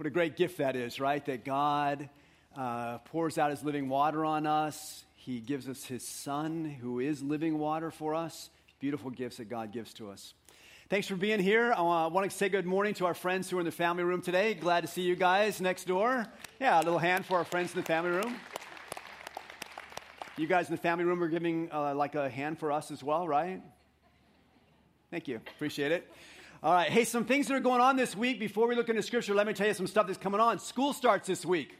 What a great gift that is, right? That God uh, pours out his living water on us. He gives us his son, who is living water for us. Beautiful gifts that God gives to us. Thanks for being here. I want to say good morning to our friends who are in the family room today. Glad to see you guys next door. Yeah, a little hand for our friends in the family room. You guys in the family room are giving uh, like a hand for us as well, right? Thank you. Appreciate it. All right. Hey, some things that are going on this week. Before we look into scripture, let me tell you some stuff that's coming on. School starts this week.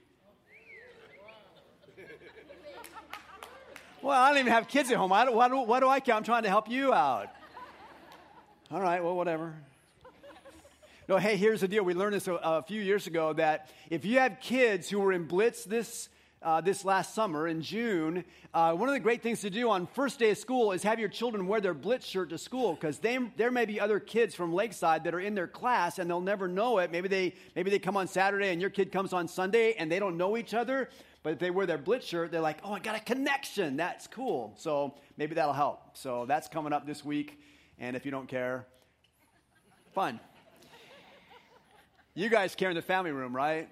Well, I don't even have kids at home. I what, do, what do I care? I'm trying to help you out. All right, well, whatever. No, hey, here's the deal. We learned this a, a few years ago that if you have kids who were in Blitz this uh, this last summer in June, uh, one of the great things to do on first day of school is have your children wear their Blitz shirt to school because there may be other kids from Lakeside that are in their class and they'll never know it. Maybe they, maybe they come on Saturday and your kid comes on Sunday and they don't know each other. But if they wear their Blitz shirt, they're like, oh, I got a connection. That's cool. So maybe that'll help. So that's coming up this week. And if you don't care, fun. You guys care in the family room, right?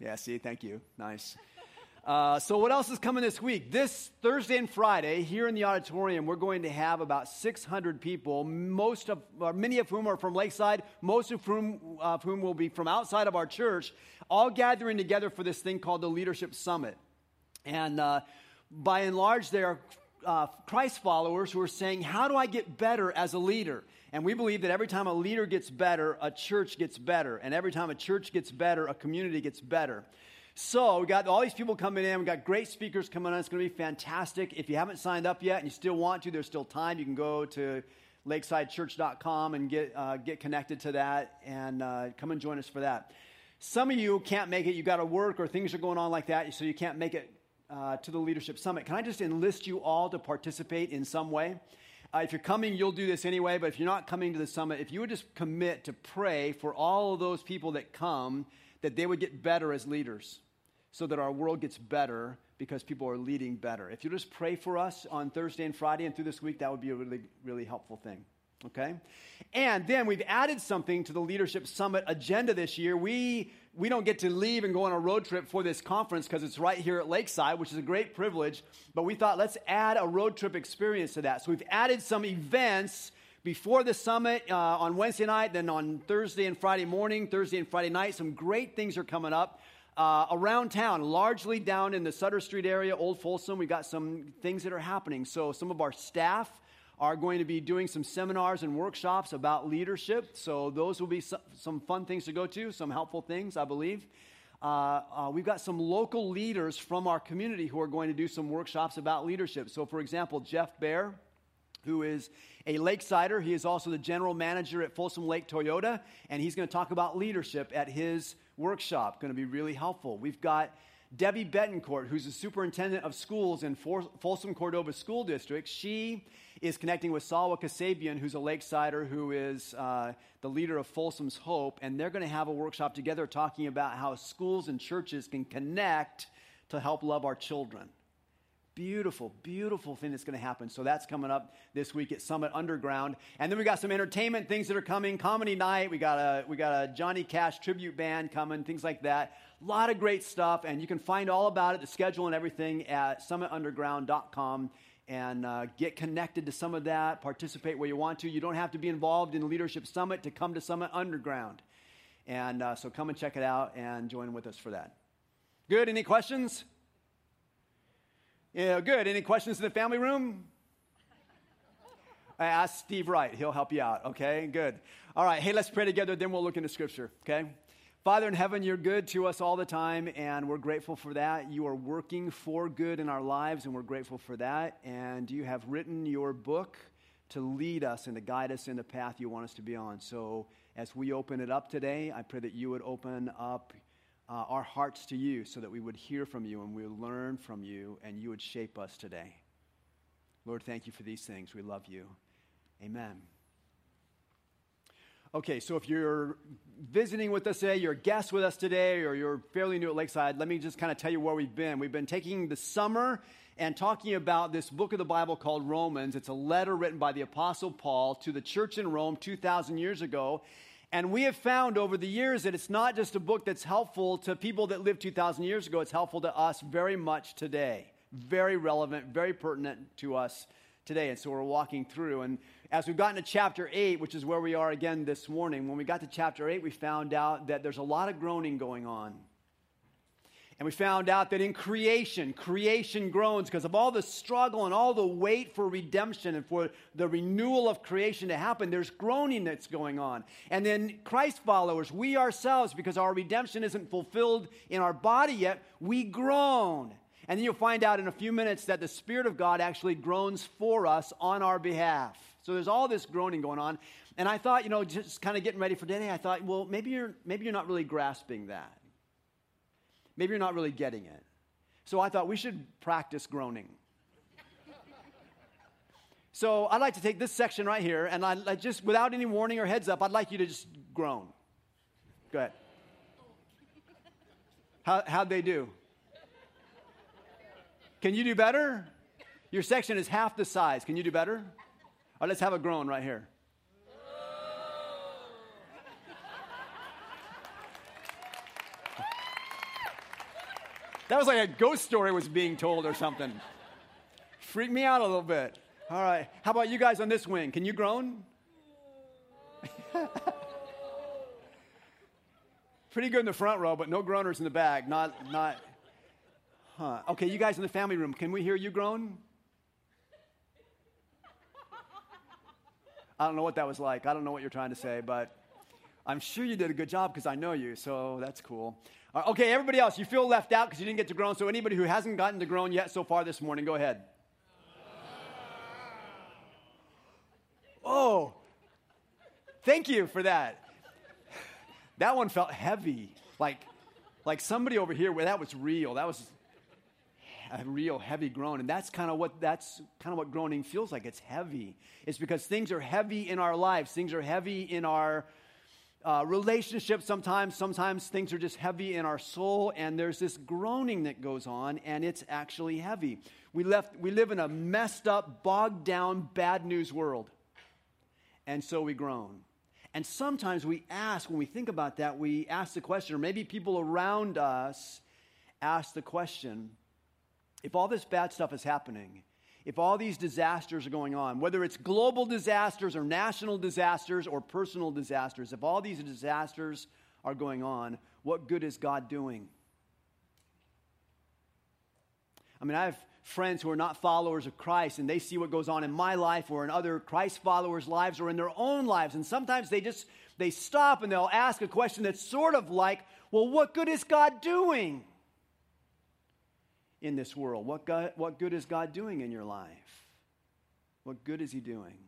Yeah, see, thank you. Nice. Uh, so, what else is coming this week? This Thursday and Friday, here in the auditorium, we're going to have about 600 people, most of, or many of whom are from Lakeside, most of whom, uh, of whom will be from outside of our church, all gathering together for this thing called the Leadership Summit. And uh, by and large, they are uh, Christ followers who are saying, How do I get better as a leader? And we believe that every time a leader gets better, a church gets better. And every time a church gets better, a community gets better. So we got all these people coming in. We got great speakers coming on. It's going to be fantastic. If you haven't signed up yet and you still want to, there's still time. You can go to lakesidechurch.com and get, uh, get connected to that and uh, come and join us for that. Some of you can't make it. You got to work or things are going on like that, so you can't make it uh, to the Leadership Summit. Can I just enlist you all to participate in some way? Uh, if you're coming, you'll do this anyway, but if you're not coming to the summit, if you would just commit to pray for all of those people that come, that they would get better as leaders so that our world gets better because people are leading better. If you just pray for us on Thursday and Friday and through this week, that would be a really, really helpful thing. Okay? And then we've added something to the Leadership Summit agenda this year. We we don't get to leave and go on a road trip for this conference because it's right here at Lakeside, which is a great privilege. But we thought let's add a road trip experience to that. So we've added some events before the summit uh, on Wednesday night, then on Thursday and Friday morning, Thursday and Friday night. Some great things are coming up. Uh, around town, largely down in the Sutter Street area, Old Folsom, we've got some things that are happening. So, some of our staff are going to be doing some seminars and workshops about leadership. So, those will be some fun things to go to, some helpful things, I believe. Uh, uh, we've got some local leaders from our community who are going to do some workshops about leadership. So, for example, Jeff Bear, who is a Lakesider, he is also the general manager at Folsom Lake Toyota, and he's going to talk about leadership at his workshop. Going to be really helpful. We've got Debbie Bettencourt, who's the superintendent of schools in Folsom Cordova School District. She is connecting with Salwa Kasabian, who's a Lakesider, who is uh, the leader of Folsom's Hope, and they're going to have a workshop together talking about how schools and churches can connect to help love our children. Beautiful, beautiful thing that's going to happen. So that's coming up this week at Summit Underground. And then we got some entertainment things that are coming. Comedy night. We got a we got a Johnny Cash tribute band coming. Things like that. A lot of great stuff, and you can find all about it, the schedule and everything at summitunderground.com and uh, get connected to some of that. Participate where you want to. You don't have to be involved in the Leadership Summit to come to Summit Underground. And uh, so come and check it out and join with us for that. Good. Any questions? Yeah, good. Any questions in the family room? I asked Steve Wright. He'll help you out. Okay, good. All right. Hey, let's pray together. Then we'll look into Scripture. Okay. Father in heaven, you're good to us all the time, and we're grateful for that. You are working for good in our lives, and we're grateful for that. And you have written your book to lead us and to guide us in the path you want us to be on. So as we open it up today, I pray that you would open up uh, our hearts to you so that we would hear from you and we would learn from you and you would shape us today. Lord, thank you for these things. We love you. Amen. Okay, so if you're visiting with us today, you're a guest with us today, or you're fairly new at Lakeside, let me just kind of tell you where we've been. We've been taking the summer and talking about this book of the Bible called Romans. It's a letter written by the Apostle Paul to the church in Rome 2,000 years ago. And we have found over the years that it's not just a book that's helpful to people that lived 2,000 years ago, it's helpful to us very much today. Very relevant, very pertinent to us today. And so we're walking through. And as we've gotten to chapter 8, which is where we are again this morning, when we got to chapter 8, we found out that there's a lot of groaning going on. And we found out that in creation, creation groans because of all the struggle and all the wait for redemption and for the renewal of creation to happen. There's groaning that's going on. And then Christ followers, we ourselves, because our redemption isn't fulfilled in our body yet, we groan. And then you'll find out in a few minutes that the Spirit of God actually groans for us on our behalf. So there's all this groaning going on. And I thought, you know, just kind of getting ready for today, I thought, well, maybe you're, maybe you're not really grasping that. Maybe you're not really getting it. So I thought we should practice groaning. so I'd like to take this section right here, and I like just without any warning or heads up, I'd like you to just groan. Go ahead. How, how'd they do? Can you do better? Your section is half the size. Can you do better? All right, let's have a groan right here. That was like a ghost story was being told or something. Freaked me out a little bit. All right. How about you guys on this wing? Can you groan? Pretty good in the front row, but no groaners in the back. Not, not. Huh. Okay, you guys in the family room, can we hear you groan? I don't know what that was like. I don't know what you're trying to say, but I'm sure you did a good job because I know you, so that's cool. Uh, okay, everybody else, you feel left out because you didn't get to groan. So, anybody who hasn't gotten to groan yet so far this morning, go ahead. Oh, thank you for that. That one felt heavy. Like, like somebody over here where that was real. That was a real heavy groan. And that's kind of what that's kind of what groaning feels like. It's heavy. It's because things are heavy in our lives. Things are heavy in our uh, relationships sometimes sometimes things are just heavy in our soul and there's this groaning that goes on and it's actually heavy. We left we live in a messed up bogged down bad news world and so we groan. And sometimes we ask when we think about that we ask the question or maybe people around us ask the question if all this bad stuff is happening if all these disasters are going on, whether it's global disasters or national disasters or personal disasters, if all these disasters are going on, what good is God doing? I mean, I have friends who are not followers of Christ and they see what goes on in my life or in other Christ followers' lives or in their own lives. And sometimes they just they stop and they'll ask a question that's sort of like, well, what good is God doing? In this world? What, God, what good is God doing in your life? What good is He doing?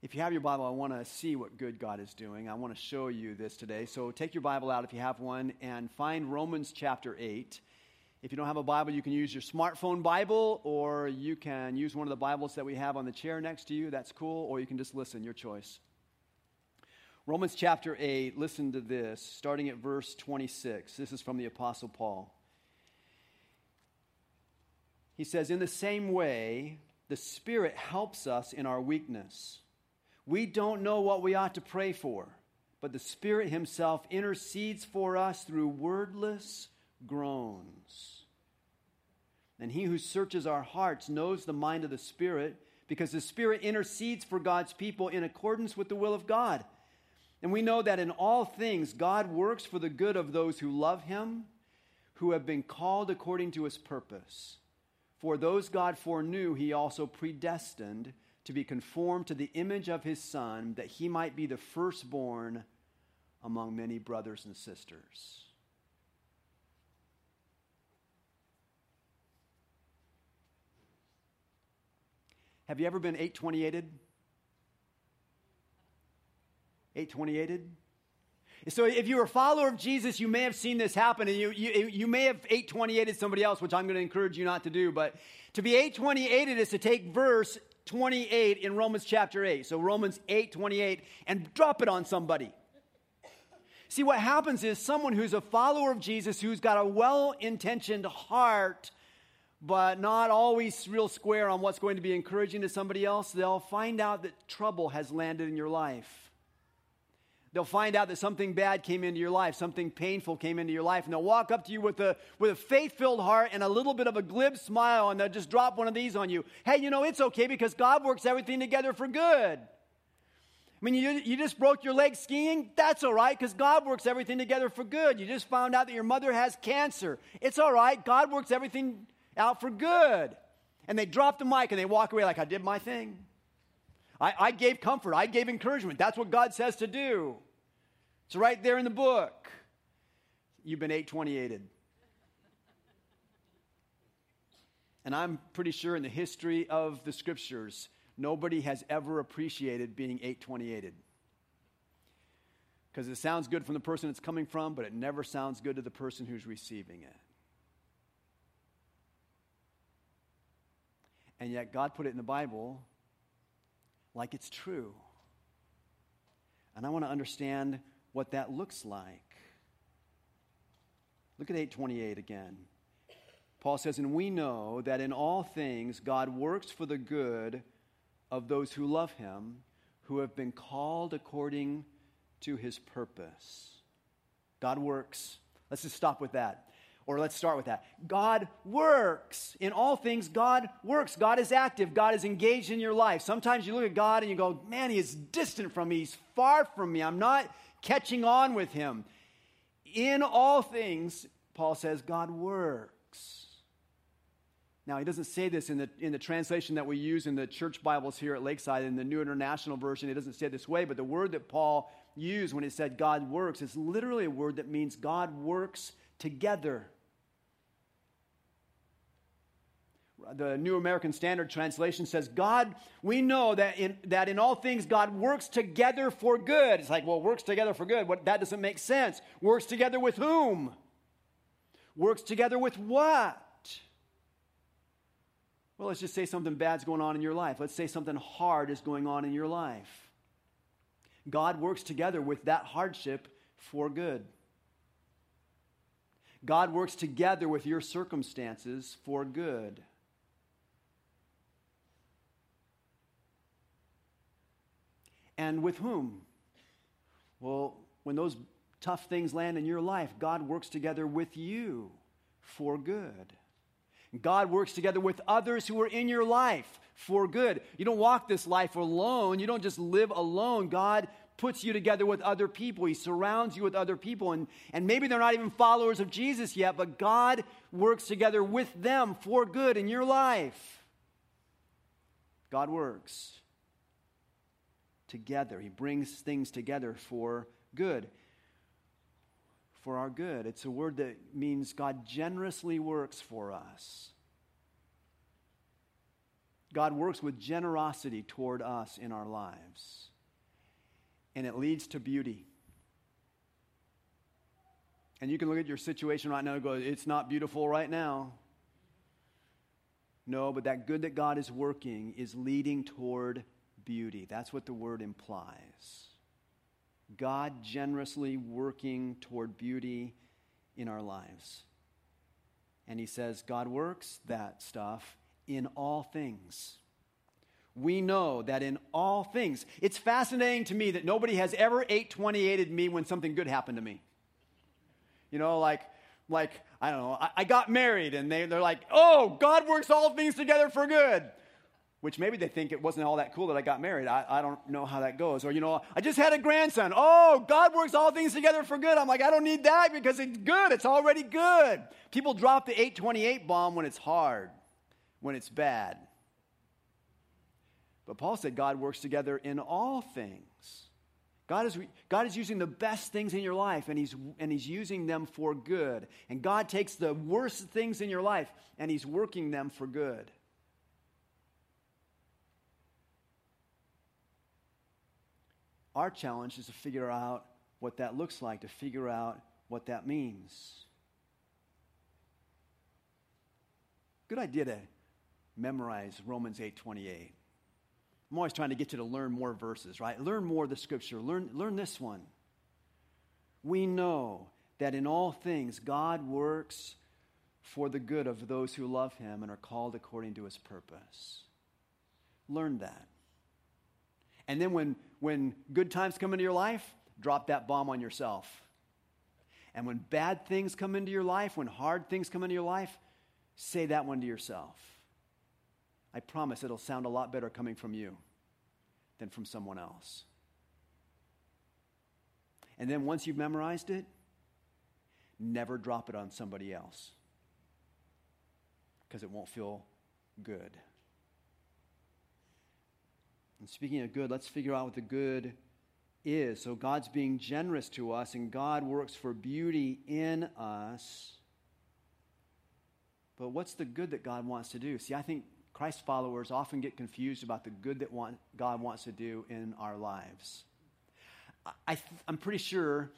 If you have your Bible, I want to see what good God is doing. I want to show you this today. So take your Bible out if you have one and find Romans chapter 8. If you don't have a Bible, you can use your smartphone Bible or you can use one of the Bibles that we have on the chair next to you. That's cool. Or you can just listen, your choice. Romans chapter 8, listen to this, starting at verse 26. This is from the Apostle Paul. He says, In the same way, the Spirit helps us in our weakness. We don't know what we ought to pray for, but the Spirit Himself intercedes for us through wordless groans. And He who searches our hearts knows the mind of the Spirit, because the Spirit intercedes for God's people in accordance with the will of God. And we know that in all things, God works for the good of those who love Him, who have been called according to His purpose. For those God foreknew, he also predestined to be conformed to the image of his Son, that he might be the firstborn among many brothers and sisters. Have you ever been 828ed? 828ed? So if you're a follower of Jesus, you may have seen this happen, and you, you, you may have 828ed somebody else, which I'm going to encourage you not to do. But to be 828ed is to take verse 28 in Romans chapter 8. So Romans 8, 28, and drop it on somebody. See, what happens is someone who's a follower of Jesus, who's got a well intentioned heart, but not always real square on what's going to be encouraging to somebody else, they'll find out that trouble has landed in your life They'll find out that something bad came into your life, something painful came into your life, and they'll walk up to you with a, with a faith filled heart and a little bit of a glib smile, and they'll just drop one of these on you. Hey, you know, it's okay because God works everything together for good. I mean, you, you just broke your leg skiing? That's all right because God works everything together for good. You just found out that your mother has cancer. It's all right. God works everything out for good. And they drop the mic and they walk away like, I did my thing. I, I gave comfort, I gave encouragement. That's what God says to do. It's right there in the book. You've been 828ed. And I'm pretty sure in the history of the scriptures, nobody has ever appreciated being 828ed. Because it sounds good from the person it's coming from, but it never sounds good to the person who's receiving it. And yet, God put it in the Bible like it's true. And I want to understand what that looks like. Look at 828 again. Paul says, And we know that in all things God works for the good of those who love him, who have been called according to his purpose. God works. Let's just stop with that. Or let's start with that. God works. In all things, God works. God is active. God is engaged in your life. Sometimes you look at God and you go, man, he is distant from me. He's far from me. I'm not catching on with him. In all things, Paul says, God works. Now, he doesn't say this in the, in the translation that we use in the church Bibles here at Lakeside, in the New International Version. It doesn't say it this way, but the word that Paul used when he said God works is literally a word that means God works together. The New American Standard Translation says, God, we know that in, that in all things God works together for good. It's like, well, works together for good. What, that doesn't make sense. Works together with whom? Works together with what? Well, let's just say something bad's going on in your life. Let's say something hard is going on in your life. God works together with that hardship for good. God works together with your circumstances for good. And with whom? Well, when those tough things land in your life, God works together with you for good. God works together with others who are in your life for good. You don't walk this life alone. You don't just live alone. God puts you together with other people. He surrounds you with other people. And, and maybe they're not even followers of Jesus yet, but God works together with them for good in your life. God works together. He brings things together for good. For our good. It's a word that means God generously works for us. God works with generosity toward us in our lives. And it leads to beauty. And you can look at your situation right now and go, it's not beautiful right now. No, but that good that God is working is leading toward beauty. That's what the word implies. God generously working toward beauty in our lives. And he says, God works that stuff in all things. We know that in all things, it's fascinating to me that nobody has ever 828ed me when something good happened to me. You know, like, like I don't know, I, I got married and they, they're like, oh, God works all things together for good which maybe they think it wasn't all that cool that I got married. I, I don't know how that goes. Or, you know, I just had a grandson. Oh, God works all things together for good. I'm like, I don't need that because it's good. It's already good. People drop the 828 bomb when it's hard, when it's bad. But Paul said God works together in all things. God is, God is using the best things in your life and he's, and he's using them for good. And God takes the worst things in your life and He's working them for good. Our challenge is to figure out what that looks like, to figure out what that means. Good idea to memorize Romans 8:28. I'm always trying to get you to learn more verses, right? Learn more of the scripture. Learn, learn this one. We know that in all things God works for the good of those who love him and are called according to his purpose. Learn that. And then when, when good times come into your life, drop that bomb on yourself. And when bad things come into your life, when hard things come into your life, say that one to yourself. I promise it'll sound a lot better coming from you than from someone else. And then once you've memorized it, never drop it on somebody else because it won't feel good. And speaking of good, let's figure out what the good is. So God's being generous to us, and God works for beauty in us. But what's the good that God wants to do? See, I think Christ followers often get confused about the good that want, God wants to do in our lives. I, am pretty sure,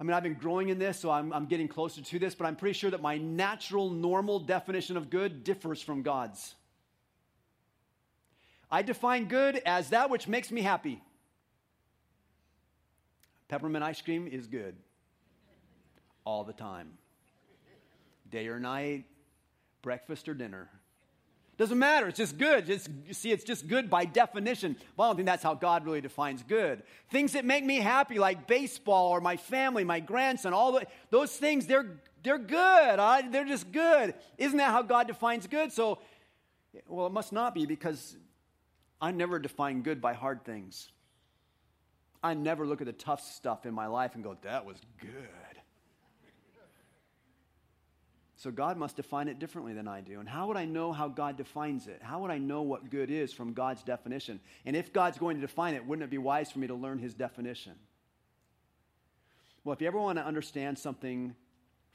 I mean, I've been growing in this, so I'm, I'm getting closer to this, but I'm pretty sure that my natural, normal definition of good differs from God's. I define good as that which makes me happy. Peppermint ice cream is good all the time, day or night, breakfast or dinner. Doesn't matter. It's just good. Just, see, it's just good by definition. But I don't think that's how God really defines good. Things that make me happy, like baseball or my family, my grandson, all the, those things, they're, they're good. Right? They're just good. Isn't that how God defines good? So, well, it must not be because I never define good by hard things. I never look at the tough stuff in my life and go, that was good. So God must define it differently than I do. And how would I know how God defines it? How would I know what good is from God's definition? And if God's going to define it, wouldn't it be wise for me to learn his definition? Well, if you ever want to understand something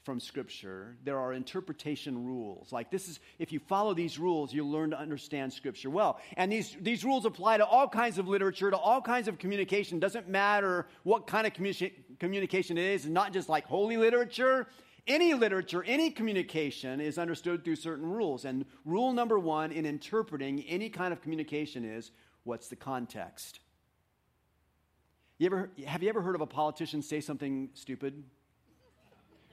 from Scripture, there are interpretation rules. Like this is, if you follow these rules, you'll learn to understand Scripture well. And these, these rules apply to all kinds of literature, to all kinds of communication. Doesn't matter what kind of communi- communication it is, not just like holy literature any literature, any communication is understood through certain rules. And rule number one in interpreting any kind of communication is what's the context? You ever, have you ever heard of a politician say something stupid?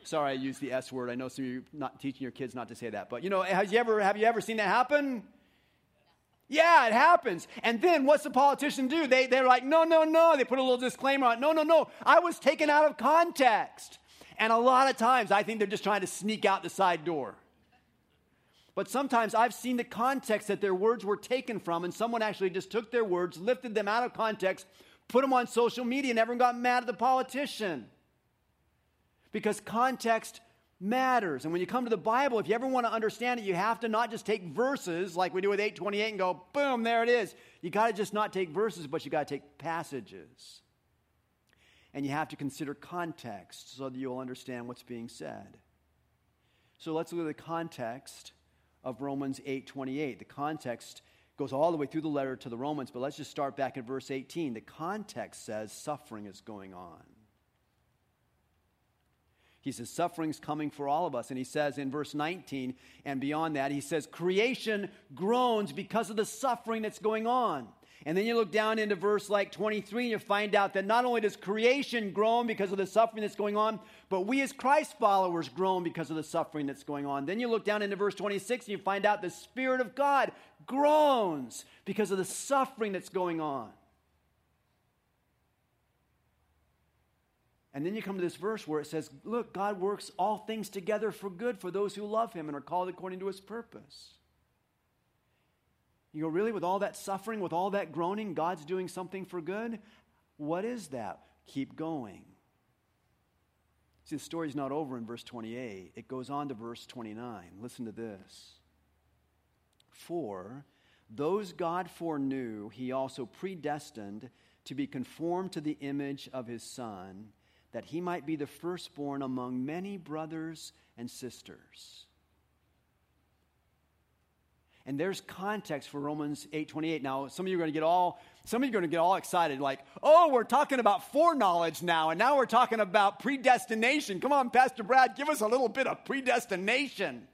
Sorry, I used the S word. I know some of you not teaching your kids not to say that. But you know, have you ever, have you ever seen that happen? Yeah, it happens. And then what's the politician do? They, they're like, no, no, no. They put a little disclaimer on. No, no, no. I was taken out of context. And a lot of times, I think they're just trying to sneak out the side door. But sometimes I've seen the context that their words were taken from, and someone actually just took their words, lifted them out of context, put them on social media, and everyone got mad at the politician. Because context matters. And when you come to the Bible, if you ever want to understand it, you have to not just take verses like we do with 828 and go, boom, there it is. You got to just not take verses, but you got to take passages and you have to consider context so that you'll understand what's being said. So let's look at the context of Romans 8:28. The context goes all the way through the letter to the Romans, but let's just start back at verse 18. The context says suffering is going on. He says suffering's coming for all of us. And he says in verse 19 and beyond that, he says creation groans because of the suffering that's going on. And then you look down into verse like 23 and you find out that not only does creation groan because of the suffering that's going on, but we as Christ followers groan because of the suffering that's going on. Then you look down into verse 26 and you find out the Spirit of God groans because of the suffering that's going on. And then you come to this verse where it says, Look, God works all things together for good for those who love him and are called according to his purpose. You go, really? With all that suffering, with all that groaning, God's doing something for good? What is that? Keep going. See, the story's not over in verse 28. It goes on to verse 29. Listen to this. For those God foreknew, he also predestined to be conformed to the image of his Son, that he might be the firstborn among many brothers and sisters. And there's context for Romans 8:28. Now, some of you are going to get all some of you are going to get all excited like, "Oh, we're talking about foreknowledge now, and now we're talking about predestination. Come on, Pastor Brad, give us a little bit of predestination."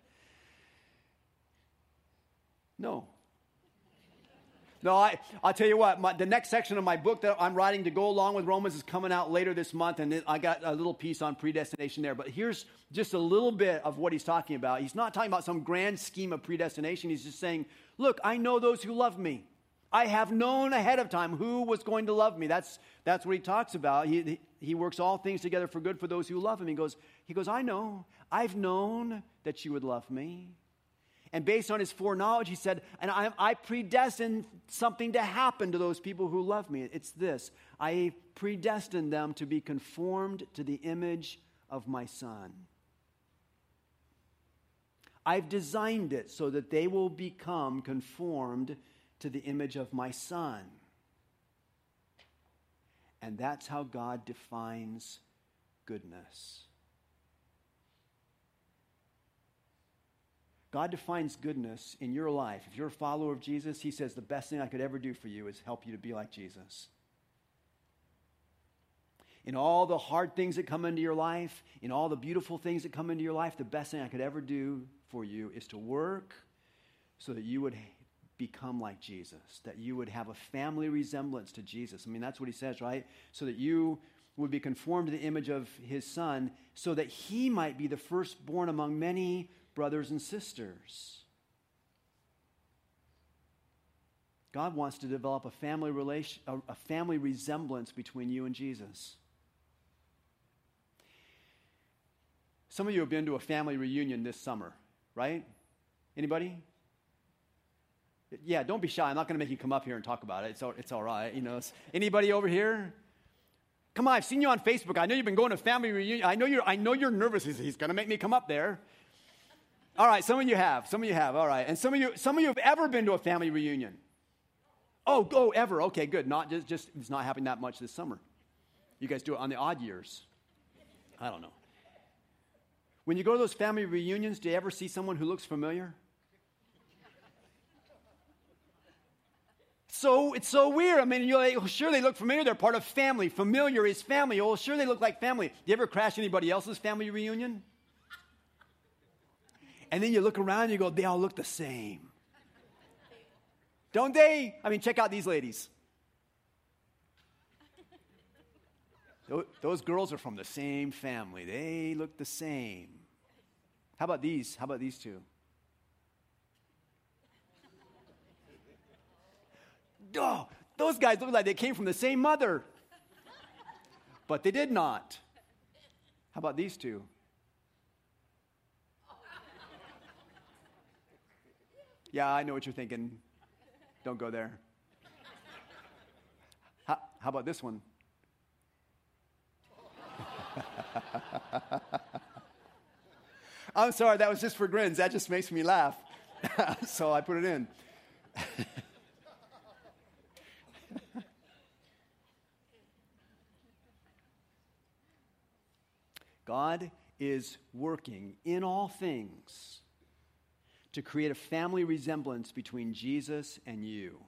No. No, I, I'll tell you what, my, the next section of my book that I'm writing to go along with Romans is coming out later this month, and I got a little piece on predestination there. But here's just a little bit of what he's talking about. He's not talking about some grand scheme of predestination. He's just saying, Look, I know those who love me. I have known ahead of time who was going to love me. That's, that's what he talks about. He, he works all things together for good for those who love him. He goes, he goes, I know. I've known that you would love me. And based on his foreknowledge, he said, And I, I predestined something to happen to those people who love me. It's this I predestined them to be conformed to the image of my son. I've designed it so that they will become conformed to the image of my son. And that's how God defines goodness. God defines goodness in your life. If you're a follower of Jesus, He says, The best thing I could ever do for you is help you to be like Jesus. In all the hard things that come into your life, in all the beautiful things that come into your life, the best thing I could ever do for you is to work so that you would become like Jesus, that you would have a family resemblance to Jesus. I mean, that's what he says, right? So that you would be conformed to the image of his son, so that he might be the firstborn among many brothers and sisters. God wants to develop a family relation, a, family resemblance between you and Jesus. Some of you have been to a family reunion this summer, right? Anybody? Yeah, don't be shy. I'm not going to make you come up here and talk about it. It's all, it's all right. You know, anybody over here? Come on, I've seen you on Facebook. I know you've been going to family reunion. I know you're, I know you're nervous. He's, he's going to make me come up there. All right, some of you have. Some of you have. All right. And some of you, some of you have ever been to a family reunion. Oh, go oh, ever. Okay, good. Not just, just it's not happening that much this summer. You guys do it on the odd years. I don't know. When you go to those family reunions, do you ever see someone who looks familiar? So it's so weird. I mean, you're like, oh, sure they look familiar. They're part of family. Familiar is family. Oh, sure they look like family. Do you ever crash anybody else's family reunion? And then you look around and you go, they all look the same. Don't they? I mean, check out these ladies. Those girls are from the same family. They look the same. How about these? How about these two? Oh, those guys look like they came from the same mother. But they did not. How about these two? Yeah, I know what you're thinking. Don't go there. How, how about this one? I'm sorry, that was just for grins. That just makes me laugh. so I put it in. God is working in all things to create a family resemblance between Jesus and you.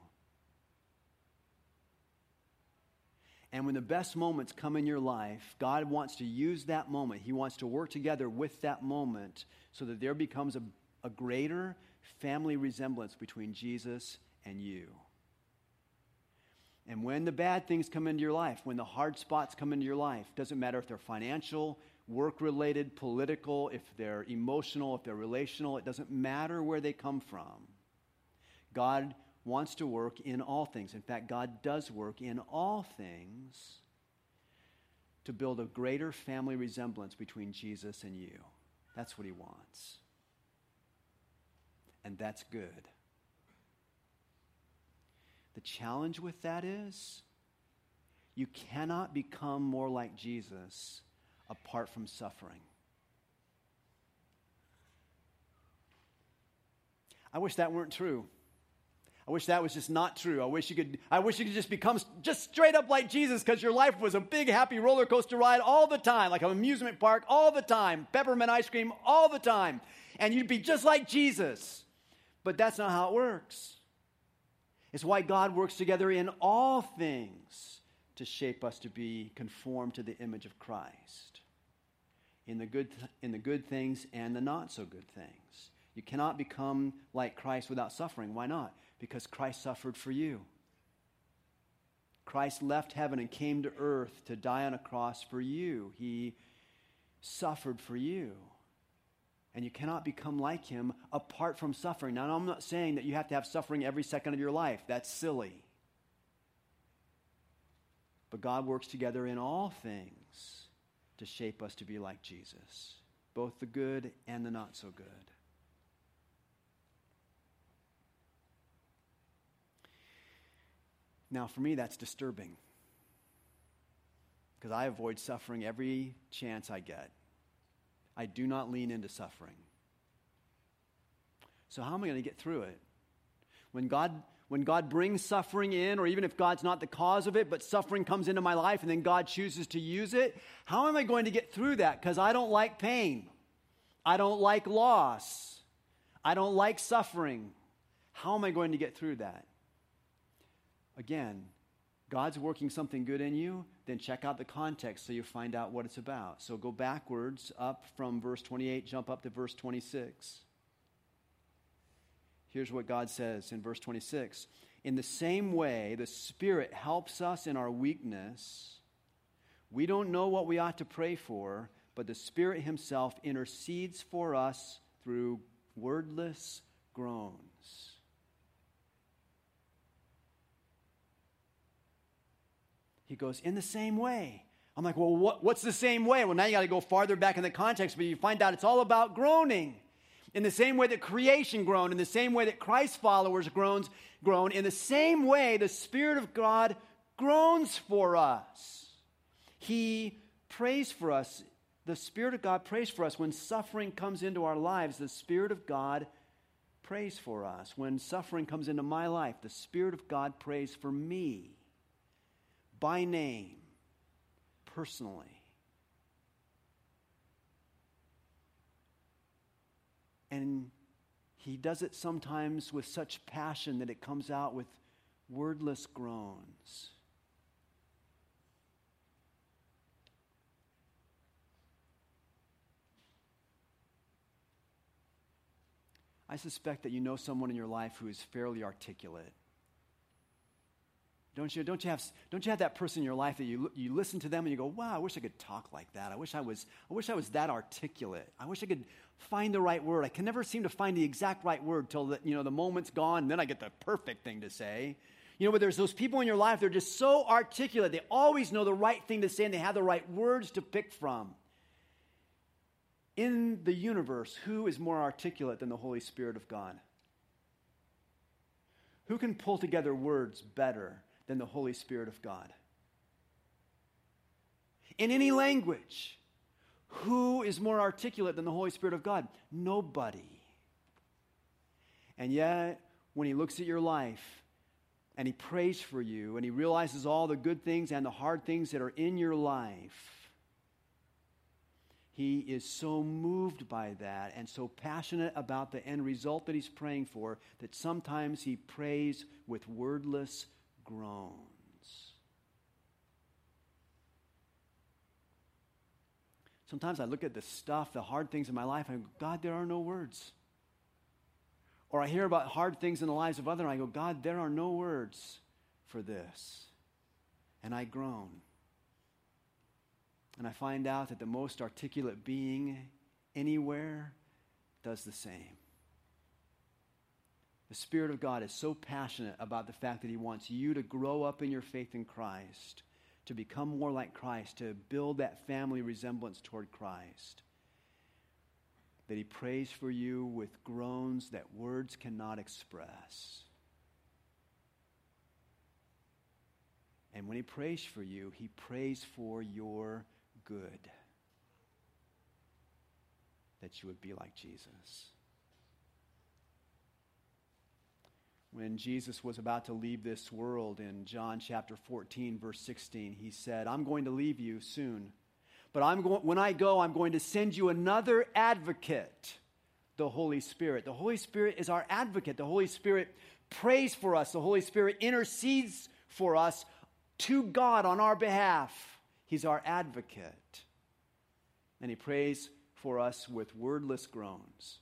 And when the best moments come in your life, God wants to use that moment. He wants to work together with that moment so that there becomes a, a greater family resemblance between Jesus and you. And when the bad things come into your life, when the hard spots come into your life, doesn't matter if they're financial, work related, political, if they're emotional, if they're relational, it doesn't matter where they come from. God wants to work in all things. In fact, God does work in all things to build a greater family resemblance between Jesus and you. That's what he wants. And that's good. The challenge with that is you cannot become more like Jesus apart from suffering. I wish that weren't true. I wish that was just not true. I wish you could I wish you could just become just straight up like Jesus cuz your life was a big happy roller coaster ride all the time, like an amusement park all the time, peppermint ice cream all the time, and you'd be just like Jesus. But that's not how it works. It's why God works together in all things to shape us to be conformed to the image of Christ in the good, in the good things and the not so good things. You cannot become like Christ without suffering. Why not? Because Christ suffered for you. Christ left heaven and came to earth to die on a cross for you. He suffered for you. And you cannot become like him apart from suffering. Now, I'm not saying that you have to have suffering every second of your life. That's silly. But God works together in all things to shape us to be like Jesus, both the good and the not so good. Now, for me, that's disturbing because I avoid suffering every chance I get. I do not lean into suffering. So, how am I going to get through it? When God, when God brings suffering in, or even if God's not the cause of it, but suffering comes into my life and then God chooses to use it, how am I going to get through that? Because I don't like pain. I don't like loss. I don't like suffering. How am I going to get through that? Again, God's working something good in you, then check out the context so you find out what it's about. So go backwards up from verse 28, jump up to verse 26. Here's what God says in verse 26 In the same way, the Spirit helps us in our weakness. We don't know what we ought to pray for, but the Spirit Himself intercedes for us through wordless groans. He goes, in the same way. I'm like, well, what, what's the same way? Well, now you got to go farther back in the context, but you find out it's all about groaning. In the same way that creation groaned, in the same way that Christ followers groans, groan, in the same way the Spirit of God groans for us. He prays for us. The Spirit of God prays for us. When suffering comes into our lives, the Spirit of God prays for us. When suffering comes into my life, the Spirit of God prays for me by name, personally. And he does it sometimes with such passion that it comes out with wordless groans. I suspect that you know someone in your life who is fairly articulate. Don't you, don't, you have, don't you have that person in your life that you, you listen to them and you go, wow, I wish I could talk like that. I wish I, was, I wish I was that articulate. I wish I could find the right word. I can never seem to find the exact right word till the, you know, the moment's gone, and then I get the perfect thing to say. You know, but there's those people in your life, they're just so articulate. They always know the right thing to say and they have the right words to pick from. In the universe, who is more articulate than the Holy Spirit of God? Who can pull together words better than the Holy Spirit of God. In any language, who is more articulate than the Holy Spirit of God? Nobody. And yet, when He looks at your life and He prays for you and He realizes all the good things and the hard things that are in your life, he is so moved by that and so passionate about the end result that he's praying for that sometimes he prays with wordless groans. Sometimes I look at the stuff, the hard things in my life, and I go, God, there are no words. Or I hear about hard things in the lives of others, and I go, God, there are no words for this. And I groan. And I find out that the most articulate being anywhere does the same. The Spirit of God is so passionate about the fact that He wants you to grow up in your faith in Christ, to become more like Christ, to build that family resemblance toward Christ, that He prays for you with groans that words cannot express. And when He prays for you, He prays for your good, that you would be like Jesus. When Jesus was about to leave this world in John chapter 14, verse 16, he said, I'm going to leave you soon. But I'm going, when I go, I'm going to send you another advocate, the Holy Spirit. The Holy Spirit is our advocate. The Holy Spirit prays for us. The Holy Spirit intercedes for us to God on our behalf. He's our advocate. And he prays for us with wordless groans.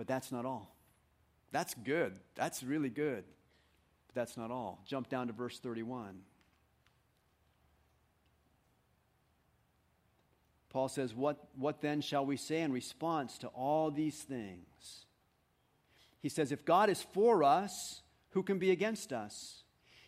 But that's not all. That's good. That's really good. But that's not all. Jump down to verse 31. Paul says, what, what then shall we say in response to all these things? He says, If God is for us, who can be against us?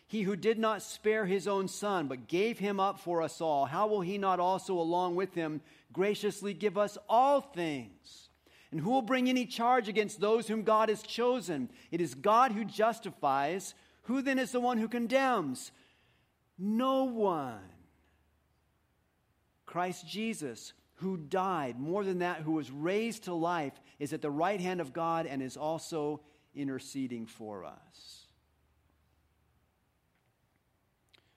He who did not spare his own son, but gave him up for us all, how will he not also, along with him, graciously give us all things? And who will bring any charge against those whom God has chosen? It is God who justifies. Who then is the one who condemns? No one. Christ Jesus, who died, more than that, who was raised to life, is at the right hand of God and is also interceding for us.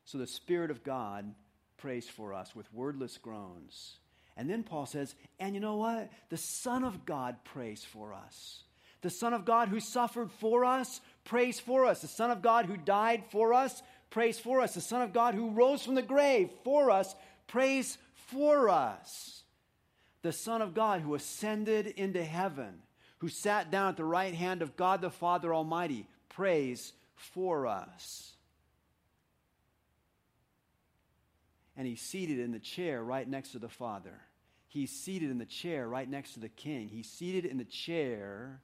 So the Spirit of God prays for us with wordless groans. And then Paul says, and you know what? The Son of God prays for us. The Son of God who suffered for us prays for us. The Son of God who died for us prays for us. The Son of God who rose from the grave for us prays for us. The Son of God who ascended into heaven, who sat down at the right hand of God the Father Almighty, prays for us. And he's seated in the chair right next to the Father. He's seated in the chair right next to the King. He's seated in the chair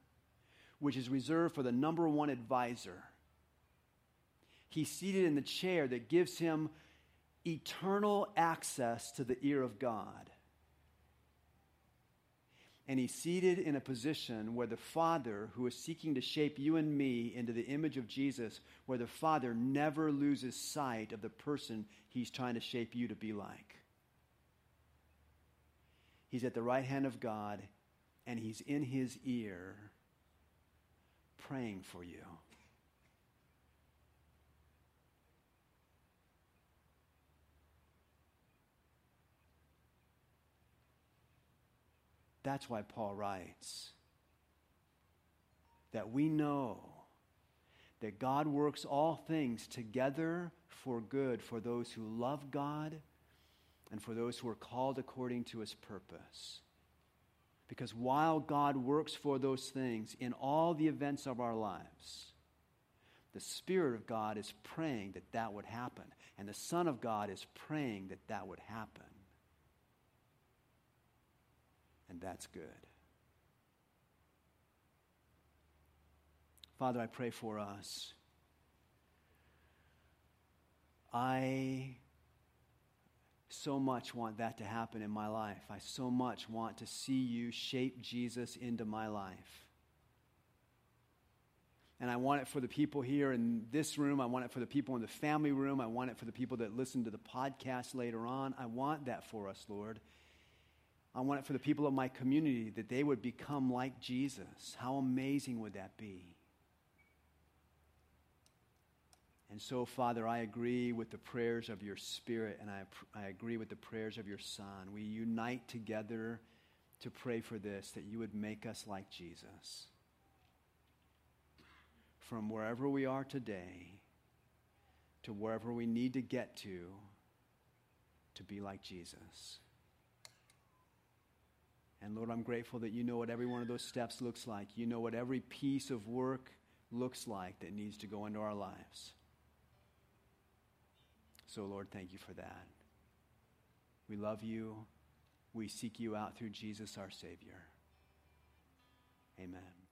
which is reserved for the number one advisor. He's seated in the chair that gives him eternal access to the ear of God. And he's seated in a position where the Father, who is seeking to shape you and me into the image of Jesus, where the Father never loses sight of the person he's trying to shape you to be like. He's at the right hand of God, and he's in his ear praying for you. That's why Paul writes that we know that God works all things together for good for those who love God and for those who are called according to his purpose. Because while God works for those things in all the events of our lives, the Spirit of God is praying that that would happen, and the Son of God is praying that that would happen and that's good. Father, I pray for us. I so much want that to happen in my life. I so much want to see you shape Jesus into my life. And I want it for the people here in this room. I want it for the people in the family room. I want it for the people that listen to the podcast later on. I want that for us, Lord. I want it for the people of my community that they would become like Jesus. How amazing would that be? And so, Father, I agree with the prayers of your Spirit and I, I agree with the prayers of your Son. We unite together to pray for this, that you would make us like Jesus. From wherever we are today to wherever we need to get to, to be like Jesus. And Lord, I'm grateful that you know what every one of those steps looks like. You know what every piece of work looks like that needs to go into our lives. So, Lord, thank you for that. We love you. We seek you out through Jesus, our Savior. Amen.